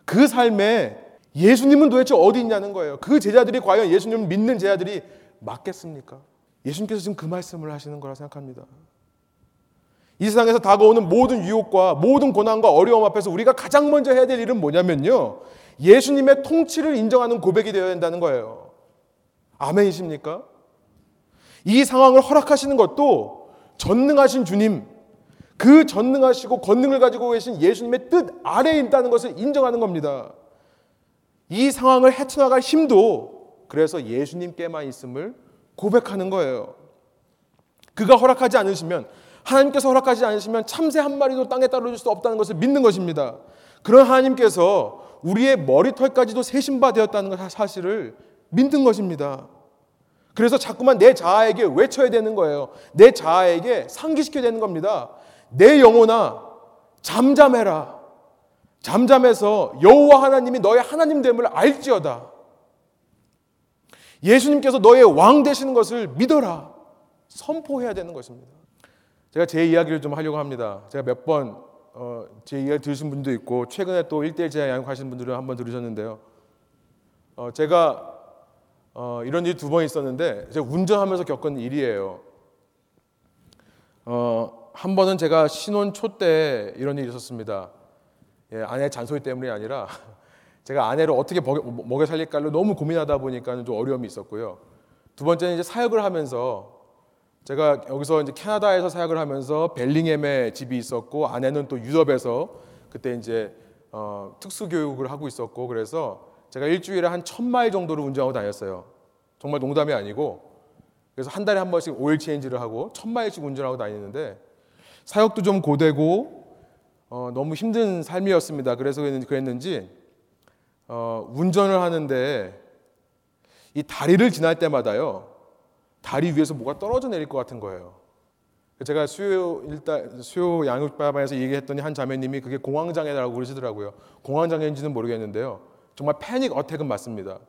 그 삶에 예수님은 도대체 어디 있냐는 거예요. 그 제자들이 과연 예수님을 믿는 제자들이 맞겠습니까? 예수님께서 지금 그 말씀을 하시는 거라 생각합니다. 이 세상에서 다가오는 모든 유혹과 모든 고난과 어려움 앞에서 우리가 가장 먼저 해야 될 일은 뭐냐면요. 예수님의 통치를 인정하는 고백이 되어야 한다는 거예요. 아멘이십니까? 이 상황을 허락하시는 것도 전능하신 주님, 그 전능하시고 권능을 가지고 계신 예수님의 뜻 아래에 있다는 것을 인정하는 겁니다. 이 상황을 헤쳐나갈 힘도 그래서 예수님께만 있음을 고백하는 거예요. 그가 허락하지 않으시면 하나님께서 허락하지 않으시면 참새 한 마리도 땅에 떨어질 수 없다는 것을 믿는 것입니다. 그런 하나님께서 우리의 머리털까지도 세신 바 되었다는 것 사실을 믿는 것입니다. 그래서 자꾸만 내 자아에게 외쳐야 되는 거예요. 내 자아에게 상기시켜야 되는 겁니다. 내 영혼아 잠잠해라. 잠잠해서 여호와 하나님이 너의 하나님 됨을 알지어다. 예수님께서 너의 왕 되시는 것을 믿어라. 선포해야 되는 것입니다. 제가 제 이야기를 좀 하려고 합니다. 제가 몇번 어, 제 이야기 들으신 분도 있고 최근에 또 1대1 제자 양육하신 분들은 한번 들으셨는데요. 어, 제가 어, 이런 일이 두 번 있었는데 제가 운전하면서 겪은 일이에요. 어, 한 번은 제가 신혼 초 때 이런 일이 있었습니다. 예, 아내 잔소리 때문이 아니라 <laughs> 제가 아내를 어떻게 먹여, 먹여 살릴까를 너무 고민하다 보니까 좀 어려움이 있었고요. 두 번째는 이제 사역을 하면서 제가 여기서 이제 캐나다에서 사역을 하면서 벨링햄에 집이 있었고 아내는 또 유럽에서 그때 이제 어, 특수 교육을 하고 있었고 그래서 제가 일주일에 한 천 마일 정도를 운전하고 다녔어요. 정말 농담이 아니고 그래서 한 달에 한 번씩 오일 체인지를 하고 천 마일씩 운전하고 다니는데 사역도 좀 고되고 어, 너무 힘든 삶이었습니다. 그래서 그랬는지 어, 운전을 하는데 이 다리를 지날 때마다요 다리 위에서 뭐가 떨어져 내릴 것 같은 거예요. 제가 수요 일단 수요 양육바반에서 얘기했더니 한 자매님이 그게 공황장애라고 그러시더라고요. 공황장애인지는 모르겠는데요. 정말 패닉 어택은 맞습니다.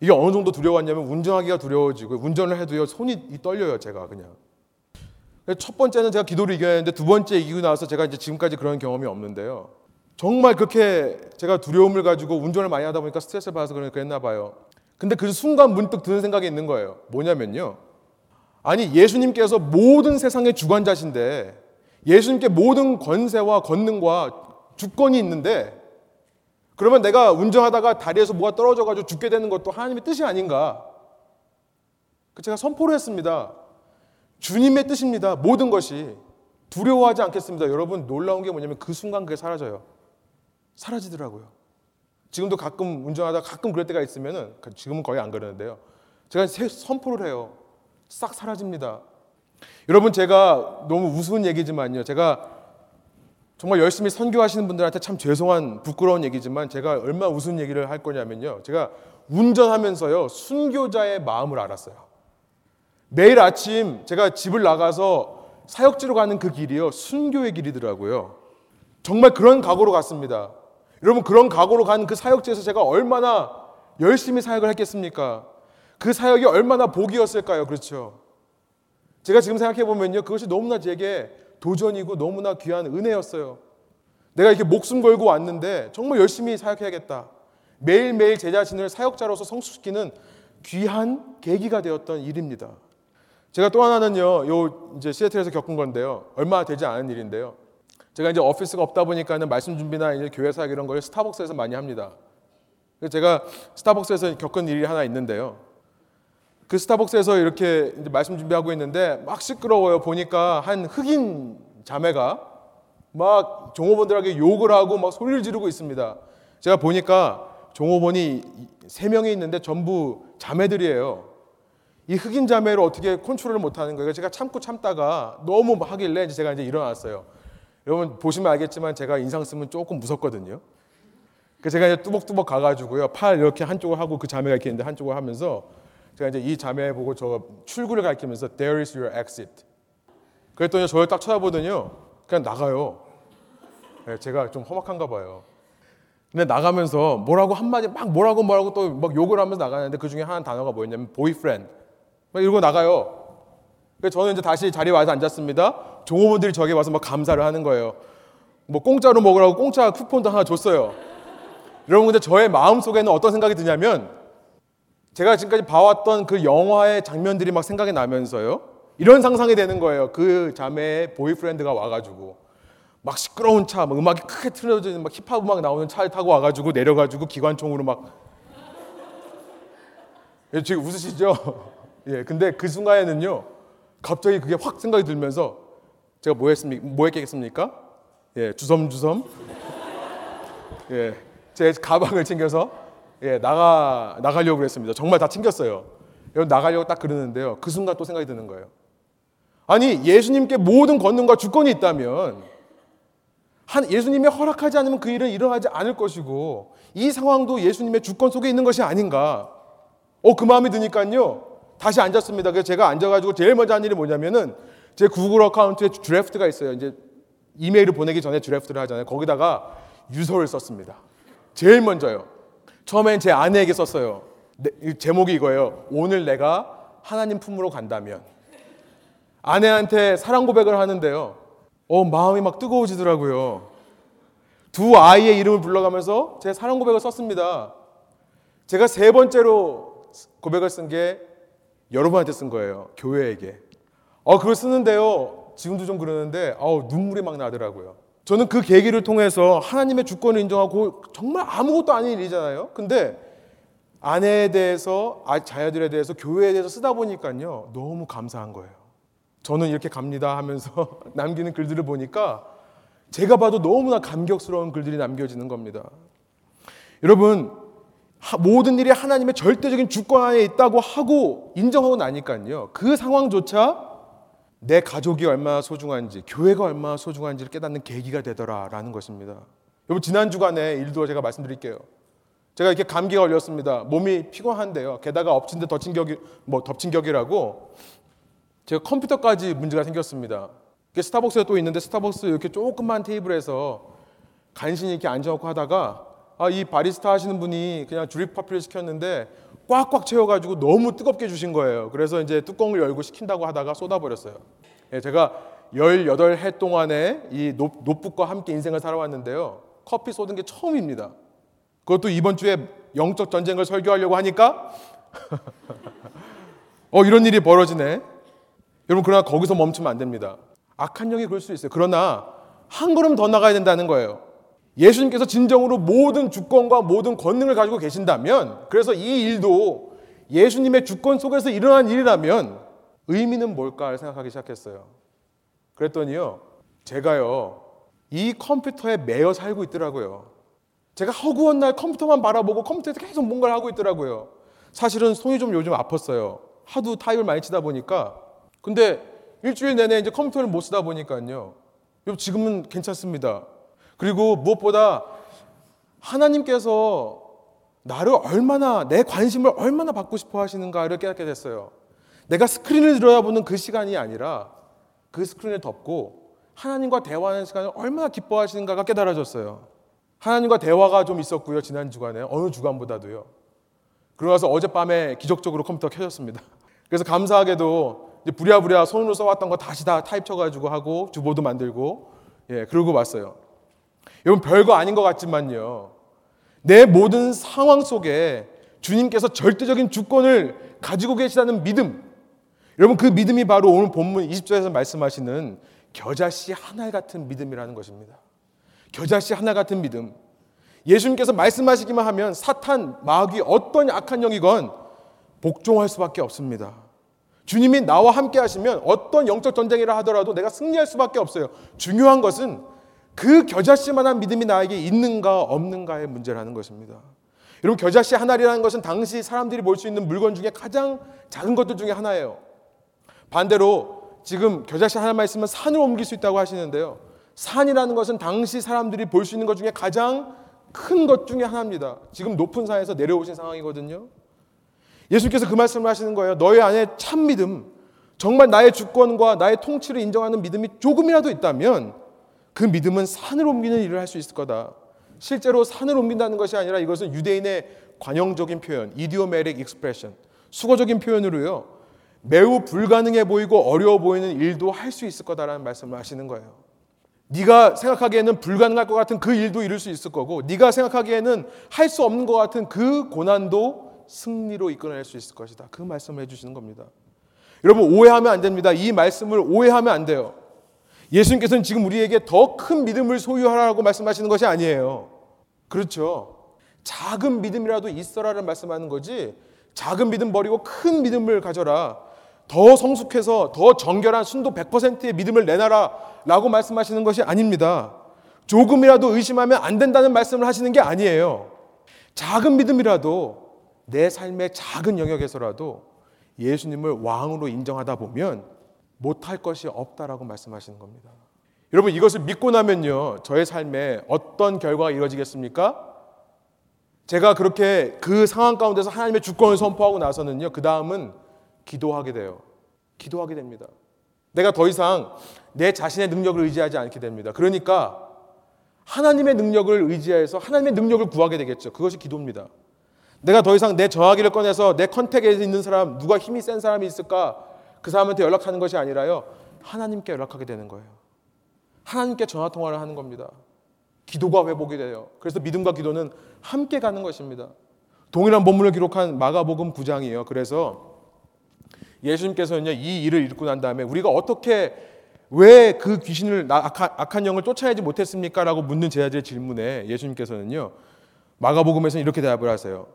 이게 어느 정도 두려웠냐면 운전하기가 두려워지고 운전을 해도요 손이 떨려요 제가 그냥. 첫 번째는 제가 기도를 이겨야했는데 두 번째 이기고 나서 제가 이제 지금까지 그런 경험이 없는데요. 정말 그렇게 제가 두려움을 가지고 운전을 많이 하다 보니까 스트레스를 받아서 그랬나 봐요. 근데 그 순간 문득 드는 생각이 있는 거예요. 뭐냐면요. 아니, 예수님께서 모든 세상의 주관자신데 예수님께 모든 권세와 권능과 주권이 있는데 그러면 내가 운전하다가 다리에서 뭐가 떨어져가지고 죽게 되는 것도 하나님의 뜻이 아닌가? 그 제가 선포를 했습니다. 주님의 뜻입니다. 모든 것이 두려워하지 않겠습니다. 여러분 놀라운 게 뭐냐면 그 순간 그게 사라져요. 사라지더라고요. 지금도 가끔 운전하다 가끔 그럴 때가 있으면은 지금은 거의 안 그러는데요. 제가 선포를 해요. 싹 사라집니다. 여러분 제가 너무 우스운 얘기지만요. 제가 정말 열심히 선교하시는 분들한테 참 죄송한 부끄러운 얘기지만 제가 얼마나 우스운 얘기를 할 거냐면요. 제가 운전하면서요. 순교자의 마음을 알았어요. 매일 아침 제가 집을 나가서 사역지로 가는 그 길이요. 순교의 길이더라고요. 정말 그런 각오로 갔습니다. 여러분 그런 각오로 간 그 사역지에서 제가 얼마나 열심히 사역을 했겠습니까? 그 사역이 얼마나 복이었을까요? 그렇죠. 제가 지금 생각해 보면요. 그것이 너무나 제게 도전이고 너무나 귀한 은혜였어요. 내가 이렇게 목숨 걸고 왔는데 정말 열심히 사역해야겠다. 매일매일 제 자신을 사역자로서 성숙시키는 귀한 계기가 되었던 일입니다. 제가 또 하나는요, 요 이제 시애틀에서 겪은 건데요. 얼마 되지 않은 일인데요. 제가 이제 오피스가 없다 보니까는 말씀 준비나 이제 교회 사역 이런 걸 스타벅스에서 많이 합니다. 그래서 제가 스타벅스에서 겪은 일이 하나 있는데요. 그 스타벅스에서 이렇게 말씀 준비하고 있는데 막 시끄러워요. 보니까 한 흑인 자매가 막 종업원들에게 욕을 하고 막 소리를 지르고 있습니다. 제가 보니까 종업원이 세 명이 있는데 전부 자매들이에요. 이 흑인 자매를 어떻게 컨트롤을 못 하는 거예요. 제가 참고 참다가 너무 하길래 제가 이제 일어났어요. 여러분 보시면 알겠지만 제가 인상 쓰면 조금 무섭거든요. 그 제가 이제 뚜벅뚜벅 가가지고요. 팔 이렇게 한쪽을 하고 그 자매가 이렇게 있는데 한쪽을 하면서 제가 이제 이 자매 보고 저 출구를 가리키면서 There is your exit. 그랬더니 저를 딱 쳐다보더니요. 그냥 나가요. 네, 제가 좀 험악한가 봐요. 근데 나가면서 뭐라고 한마디 막 뭐라고 뭐라고 또 막 욕을 하면서 나가는데 그 중에 한 단어가 뭐였냐면 boyfriend. 막 이러고 나가요. 그래서 저는 이제 다시 자리에 와서 앉았습니다. 종업원들이 저에게 와서 막 감사를 하는 거예요. 뭐 공짜로 먹으라고 공짜 쿠폰도 하나 줬어요. 여러분 근데 저의 마음 속에는 어떤 생각이 드냐면 제가 지금까지 봐왔던 그 영화의 장면들이 막 생각이 나면서요. 이런 상상이 되는 거예요. 그 자매의 보이프렌드가 와가지고 막 시끄러운 차, 막 음악이 크게 틀어지는 막 힙합 음악 나오는 차를 타고 와가지고 내려가지고 기관총으로 막 예, 지금 웃으시죠? 예, 근데 그 순간에는요, 갑자기 그게 확 생각이 들면서 제가 뭐 했습니까? 뭐 했겠습니까? 예, 주섬주섬. 예, 제 가방을 챙겨서 예, 나가 나가려고 그랬습니다. 정말 다 챙겼어요. 여러분 나가려고 딱 그러는데요. 그 순간 또 생각이 드는 거예요. 아니 예수님께 모든 권능과 주권이 있다면 한 예수님이 허락하지 않으면 그 일은 일어나지 않을 것이고 이 상황도 예수님의 주권 속에 있는 것이 아닌가. 어 그 마음이 드니까요. 다시 앉았습니다. 그래서 제가 앉아가지고 제일 먼저 한 일이 뭐냐면은 제 구글 account에 draft가 있어요. 이제 이메일을 보내기 전에 draft를 하잖아요. 거기다가 유서를 썼습니다. 제일 먼저요. 처음엔 제 아내에게 썼어요. 네, 제목이 이거예요. 오늘 내가 하나님 품으로 간다면. 아내한테 사랑 고백을 하는데요. 어, 마음이 막 뜨거워지더라고요. 두 아이의 이름을 불러가면서 제 사랑 고백을 썼습니다. 제가 세 번째로 고백을 쓴 게 여러분한테 쓴 거예요. 교회에게. 어, 그걸 쓰는데요. 지금도 좀 그러는데, 어 눈물이 막 나더라고요. 저는 그 계기를 통해서 하나님의 주권을 인정하고 정말 아무것도 아닌 일이잖아요. 근데 아내에 대해서, 아, 자녀들에 대해서, 교회에 대해서 쓰다 보니까요. 너무 감사한 거예요. 저는 이렇게 갑니다 하면서 <laughs> 남기는 글들을 보니까 제가 봐도 너무나 감격스러운 글들이 남겨지는 겁니다. 여러분, 모든 일이 하나님의 절대적인 주권 안에 있다고 하고 인정하고 나니까요. 그 상황조차 내 가족이 얼마나 소중한지, 교회가 얼마나 소중한지를 깨닫는 계기가 되더라라는 것입니다. 여러분 지난 주간에 일도 제가 말씀드릴게요. 제가 이렇게 감기가 걸렸습니다. 몸이 피곤한데요. 게다가 엎친 데 덮친 격이 뭐 덮친 격이라고 제가 컴퓨터까지 문제가 생겼습니다. 스타벅스에 또 있는데 스타벅스 이렇게 조그만 테이블에서 간신히 이렇게 앉아놓고 하다가 아, 이 바리스타 하시는 분이 그냥 주립 커피를 시켰는데 꽉꽉 채워가지고 너무 뜨겁게 주신 거예요. 그래서 이제 뚜껑을 열고 식힌다고 하다가 쏟아버렸어요. 예, 제가 18해 동안에 이 노, 노북과 함께 인생을 살아왔는데요. 커피 쏟은 게 처음입니다. 그것도 이번 주에 영적 전쟁을 설교하려고 하니까 <laughs> 어 이런 일이 벌어지네. 여러분 그러나 거기서 멈추면 안 됩니다. 악한 영이 그럴 수 있어요. 그러나 한 걸음 더 나가야 된다는 거예요. 예수님께서 진정으로 모든 주권과 모든 권능을 가지고 계신다면 그래서 이 일도 예수님의 주권 속에서 일어난 일이라면 의미는 뭘까 생각하기 시작했어요. 그랬더니요. 제가요. 이 컴퓨터에 매여 살고 있더라고요. 제가 허구한 날 컴퓨터만 바라보고 컴퓨터에서 계속 뭔가를 하고 있더라고요. 사실은 손이 좀 요즘 아팠어요. 하도 타입을 많이 치다 보니까. 근데 일주일 내내 이제 컴퓨터를 못 쓰다 보니까요. 지금은 괜찮습니다. 그리고 무엇보다 하나님께서 나를 얼마나 내 관심을 얼마나 받고 싶어 하시는가를 깨닫게 됐어요. 내가 스크린을 들여다보는 그 시간이 아니라 그 스크린을 덮고 하나님과 대화하는 시간을 얼마나 기뻐하시는가가 깨달아졌어요. 하나님과 대화가 좀 있었고요. 지난 주간에 어느 주간보다도요. 그러고 나서 어젯밤에 기적적으로 컴퓨터가 켜졌습니다. <laughs> 그래서 감사하게도 이제 부랴부랴 손으로 써왔던 거 다시 다 타입 쳐가지고 하고 주보도 만들고 예 그러고 왔어요. 여러분 별거 아닌 것 같지만요. 내 모든 상황 속에 주님께서 절대적인 주권을 가지고 계시다는 믿음. 여러분 그 믿음이 바로 오늘 본문 20절에서 말씀하시는 겨자씨 하나 같은 믿음이라는 것입니다. 겨자씨 하나 같은 믿음. 예수님께서 말씀하시기만 하면 사탄, 마귀, 어떤 악한 영이건 복종할 수밖에 없습니다. 주님이 나와 함께 하시면 어떤 영적 전쟁이라 하더라도 내가 승리할 수밖에 없어요. 중요한 것은 그 겨자씨만한 믿음이 나에게 있는가 없는가의 문제라는 것입니다. 여러분 겨자씨 하나라는 것은 당시 사람들이 볼 수 있는 물건 중에 가장 작은 것들 중에 하나예요. 반대로 지금 겨자씨 하나만 있으면 산을 옮길 수 있다고 하시는데요. 산이라는 것은 당시 사람들이 볼 수 있는 것 중에 가장 큰 것 중에 하나입니다. 지금 높은 산에서 내려오신 상황이거든요. 예수께서 그 말씀을 하시는 거예요. 너희 안에 참 믿음, 정말 나의 주권과 나의 통치를 인정하는 믿음이 조금이라도 있다면 그 믿음은 산을 옮기는 일을 할 수 있을 거다. 실제로 산을 옮긴다는 것이 아니라 이것은 유대인의 관용적인 표현, idiomatic expression, 숙어적인 표현으로요. 매우 불가능해 보이고 어려워 보이는 일도 할 수 있을 거다라는 말씀을 하시는 거예요. 네가 생각하기에는 불가능할 것 같은 그 일도 이룰 수 있을 거고 네가 생각하기에는 할 수 없는 것 같은 그 고난도 승리로 이끌어낼 수 있을 것이다. 그 말씀을 해주시는 겁니다. 여러분 오해하면 안 됩니다. 이 말씀을 오해하면 안 돼요. 예수님께서는 지금 우리에게 더 큰 믿음을 소유하라고 말씀하시는 것이 아니에요. 그렇죠. 작은 믿음이라도 있어라를 말씀하는 거지. 작은 믿음 버리고 큰 믿음을 가져라. 더 성숙해서 더 정결한 순도 100%의 믿음을 내놔라 라고 말씀하시는 것이 아닙니다. 조금이라도 의심하면 안 된다는 말씀을 하시는 게 아니에요. 작은 믿음이라도 내 삶의 작은 영역에서라도 예수님을 왕으로 인정하다 보면 못할 것이 없다라고 말씀하시는 겁니다. 여러분 이것을 믿고 나면요. 저의 삶에 어떤 결과가 이루어지겠습니까? 제가 그렇게 그 상황 가운데서 하나님의 주권을 선포하고 나서는요. 그 다음은 기도하게 돼요. 기도하게 됩니다. 내가 더 이상 내 자신의 능력을 의지하지 않게 됩니다. 그러니까 하나님의 능력을 의지해서 하나님의 능력을 구하게 되겠죠. 그것이 기도입니다. 내가 더 이상 내 전화기를 꺼내서 내 컨택에 있는 사람, 누가 힘이 센 사람이 있을까? 그 사람한테 연락하는 것이 아니라요. 하나님께 연락하게 되는 거예요. 하나님께 전화 통화를 하는 겁니다. 기도가 회복이 돼요. 그래서 믿음과 기도는 함께 가는 것입니다. 동일한 본문을 기록한 마가복음 9장이에요. 그래서 예수님께서는요, 이 일을 읽고 난 다음에 우리가 어떻게 왜 그 귀신을 악한, 악한 영을 쫓아내지 못했습니까? 라고 묻는 제자들의 질문에 예수님께서는요, 마가복음에서는 이렇게 대답을 하세요.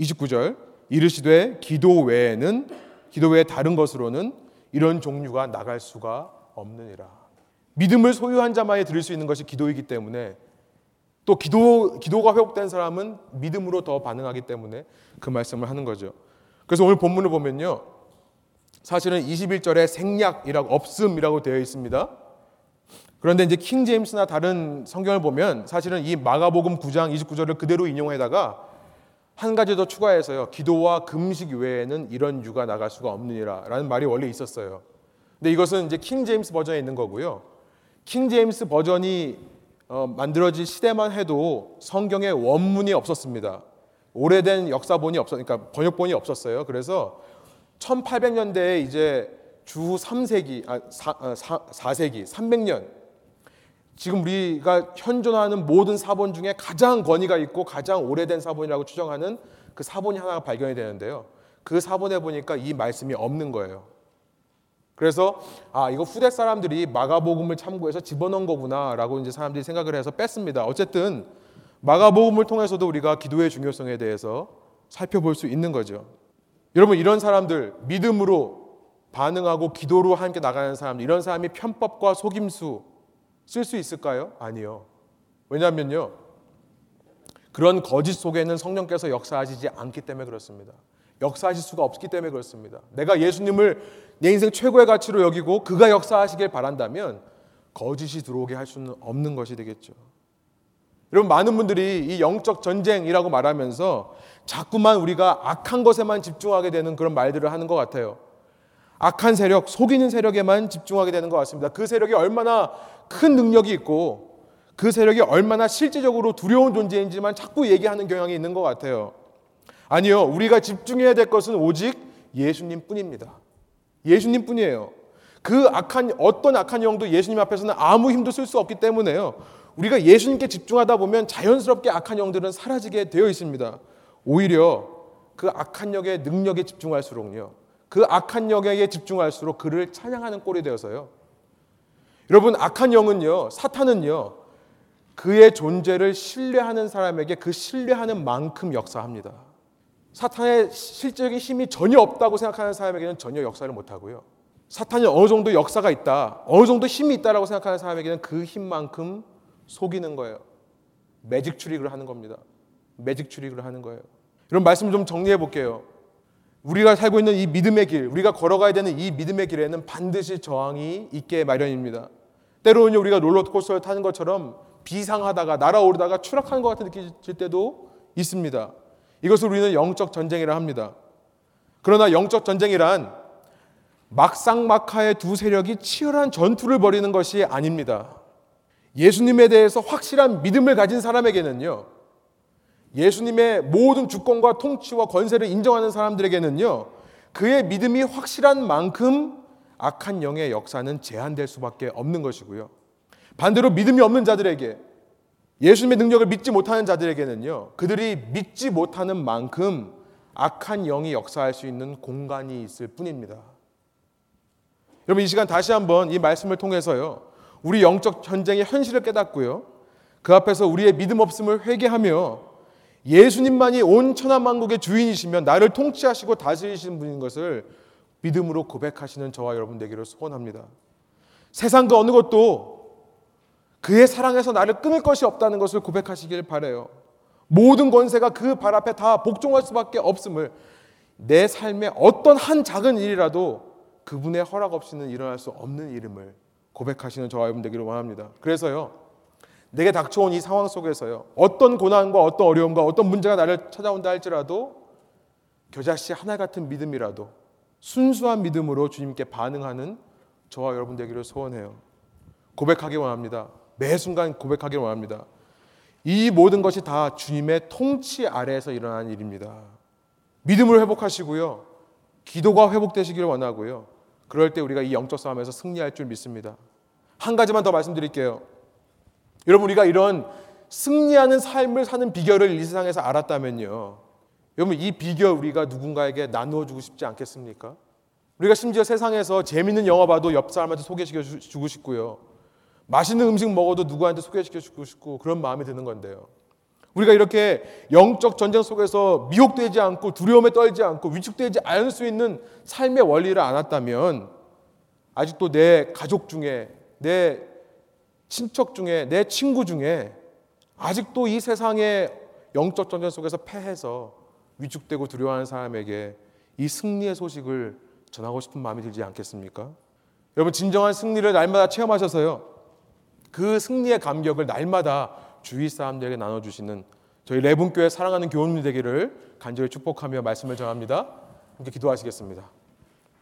29절, 이르시되 기도 외에는 기도 외에 다른 것으로는 이런 종류가 나갈 수가 없느니라. 믿음을 소유한 자만이 들을 수 있는 것이 기도이기 때문에 또 기도, 기도가 회복된 사람은 믿음으로 더 반응하기 때문에 그 말씀을 하는 거죠. 그래서 오늘 본문을 보면요. 사실은 21절에 생략이라고 없음이라고 되어 있습니다. 그런데 이제 킹 제임스나 다른 성경을 보면 사실은 이 마가복음 9장 29절을 그대로 인용해다가 한 가지 더 추가해서요. 기도와 금식 외에는 이런 유가 나갈 수가 없느니라라는 말이 원래 있었어요. 근데 이것은 이제 킹 제임스 버전에 있는 거고요. 킹 제임스 버전이 어, 만들어진 시대만 해도 성경에 원문이 없었습니다. 오래된 역사본이 없었, 그러니까 번역본이 없었어요. 그래서 1800년대에 이제 주 3세기, 아, 4, 4, 4세기, 300년 지금 우리가 현존하는 모든 사본 중에 가장 권위가 있고 가장 오래된 사본이라고 추정하는 그 사본이 하나가 발견이 되는데요. 그 사본에 보니까 이 말씀이 없는 거예요. 그래서 아 이거 후대 사람들이 마가복음을 참고해서 집어넣은 거구나라고 이제 사람들이 생각을 해서 뺐습니다. 어쨌든 마가복음을 통해서도 우리가 기도의 중요성에 대해서 살펴볼 수 있는 거죠. 여러분 이런 사람들 믿음으로 반응하고 기도로 함께 나가는 사람들 이런 사람이 편법과 속임수 쓸 수 있을까요? 아니요. 왜냐하면요. 그런 거짓 속에는 성령께서 역사하시지 않기 때문에 그렇습니다. 역사하실 수가 없기 때문에 그렇습니다. 내가 예수님을 내 인생 최고의 가치로 여기고 그가 역사하시길 바란다면 거짓이 들어오게 할 수는 없는 것이 되겠죠. 여러분 많은 분들이 이 영적 전쟁이라고 말하면서 자꾸만 우리가 악한 것에만 집중하게 되는 그런 말들을 하는 것 같아요. 악한 세력, 속이는 세력에만 집중하게 되는 것 같습니다. 그 세력이 얼마나 큰 능력이 있고 그 세력이 얼마나 실제적으로 두려운 존재인지만 자꾸 얘기하는 경향이 있는 것 같아요. 아니요, 우리가 집중해야 될 것은 오직 예수님 뿐입니다. 예수님 뿐이에요. 그 악한, 어떤 악한 영도 예수님 앞에서는 아무 힘도 쓸 수 없기 때문에요. 우리가 예수님께 집중하다 보면 자연스럽게 악한 영들은 사라지게 되어 있습니다. 오히려 그 악한 영의 능력에 집중할수록요. 그 악한 영에 집중할수록 그를 찬양하는 꼴이 되어서요. 여러분, 악한 영은요, 사탄은요, 그의 존재를 신뢰하는 사람에게 그 신뢰하는 만큼 역사합니다. 사탄의 실질적인 힘이 전혀 없다고 생각하는 사람에게는 전혀 역사를 못 하고요. 사탄이 어느 정도 역사가 있다, 어느 정도 힘이 있다라고 생각하는 사람에게는 그 힘만큼 속이는 거예요. 매직 추릭을 하는 겁니다. 매직 추릭을 하는 거예요. 이런 말씀 좀 정리해 볼게요. 우리가 살고 있는 이 믿음의 길, 우리가 걸어가야 되는 이 믿음의 길에는 반드시 저항이 있게 마련입니다. 때로는 우리가 롤러코스터를 타는 것처럼 비상하다가 날아오르다가 추락하는 것 같은 느껴질 때도 있습니다. 이것을 우리는 영적 전쟁이라 합니다. 그러나 영적 전쟁이란 막상막하의 두 세력이 치열한 전투를 벌이는 것이 아닙니다. 예수님에 대해서 확실한 믿음을 가진 사람에게는요, 예수님의 모든 주권과 통치와 권세를 인정하는 사람들에게는요, 그의 믿음이 확실한 만큼 악한 영의 역사는 제한될 수밖에 없는 것이고요. 반대로 믿음이 없는 자들에게 예수님의 능력을 믿지 못하는 자들에게는요, 그들이 믿지 못하는 만큼 악한 영이 역사할 수 있는 공간이 있을 뿐입니다. 여러분, 이 시간 다시 한번 이 말씀을 통해서요, 우리 영적 전쟁의 현실을 깨닫고요. 그 앞에서 우리의 믿음 없음을 회개하며 예수님만이 온 천하 만국의 주인이시면 나를 통치하시고 다스리시는 분인 것을 믿음으로 고백하시는 저와 여러분 되기를 소원합니다. 세상 그 어느 것도 그의 사랑에서 나를 끊을 것이 없다는 것을 고백하시길 바래요. 모든 권세가 그 발 앞에 다 복종할 수밖에 없음을 내 삶의 어떤 한 작은 일이라도 그분의 허락 없이는 일어날 수 없는 이름을 고백하시는 저와 여러분 되기를 원합니다. 그래서요. 내게 닥쳐온 이 상황 속에서요. 어떤 고난과 어떤 어려움과 어떤 문제가 나를 찾아온다 할지라도 겨자씨 하나 같은 믿음이라도 순수한 믿음으로 주님께 반응하는 저와 여러분 되기를 소원해요. 고백하기 원합니다. 매 순간 고백하기 원합니다. 이 모든 것이 다 주님의 통치 아래에서 일어난 일입니다. 믿음을 회복하시고요. 기도가 회복되시기를 원하고요. 그럴 때 우리가 이 영적 싸움에서 승리할 줄 믿습니다. 한 가지만 더 말씀드릴게요. 여러분 우리가 이런 승리하는 삶을 사는 비결을 이 세상에서 알았다면요. 여러분 이 비결 우리가 누군가에게 나누어 주고 싶지 않겠습니까? 우리가 심지어 세상에서 재밌는 영화 봐도 옆 사람한테 소개시켜 주고 싶고요. 맛있는 음식 먹어도 누구한테 소개시켜 주고 싶고 그런 마음이 드는 건데요. 우리가 이렇게 영적 전쟁 속에서 미혹되지 않고 두려움에 떨지 않고 위축되지 않을 수 있는 삶의 원리를 알았다면 아직도 내 가족 중에 내 친척 중에 내 친구 중에 아직도 이 세상의 영적 전쟁 속에서 패해서 위축되고 두려워하는 사람에게 이 승리의 소식을 전하고 싶은 마음이 들지 않겠습니까? 여러분 진정한 승리를 날마다 체험하셔서요. 그 승리의 감격을 날마다 주위 사람들에게 나눠 주시는 저희 레분교회 사랑하는 교우님 되기를 간절히 축복하며 말씀을 전합니다. 함께 기도하시겠습니다.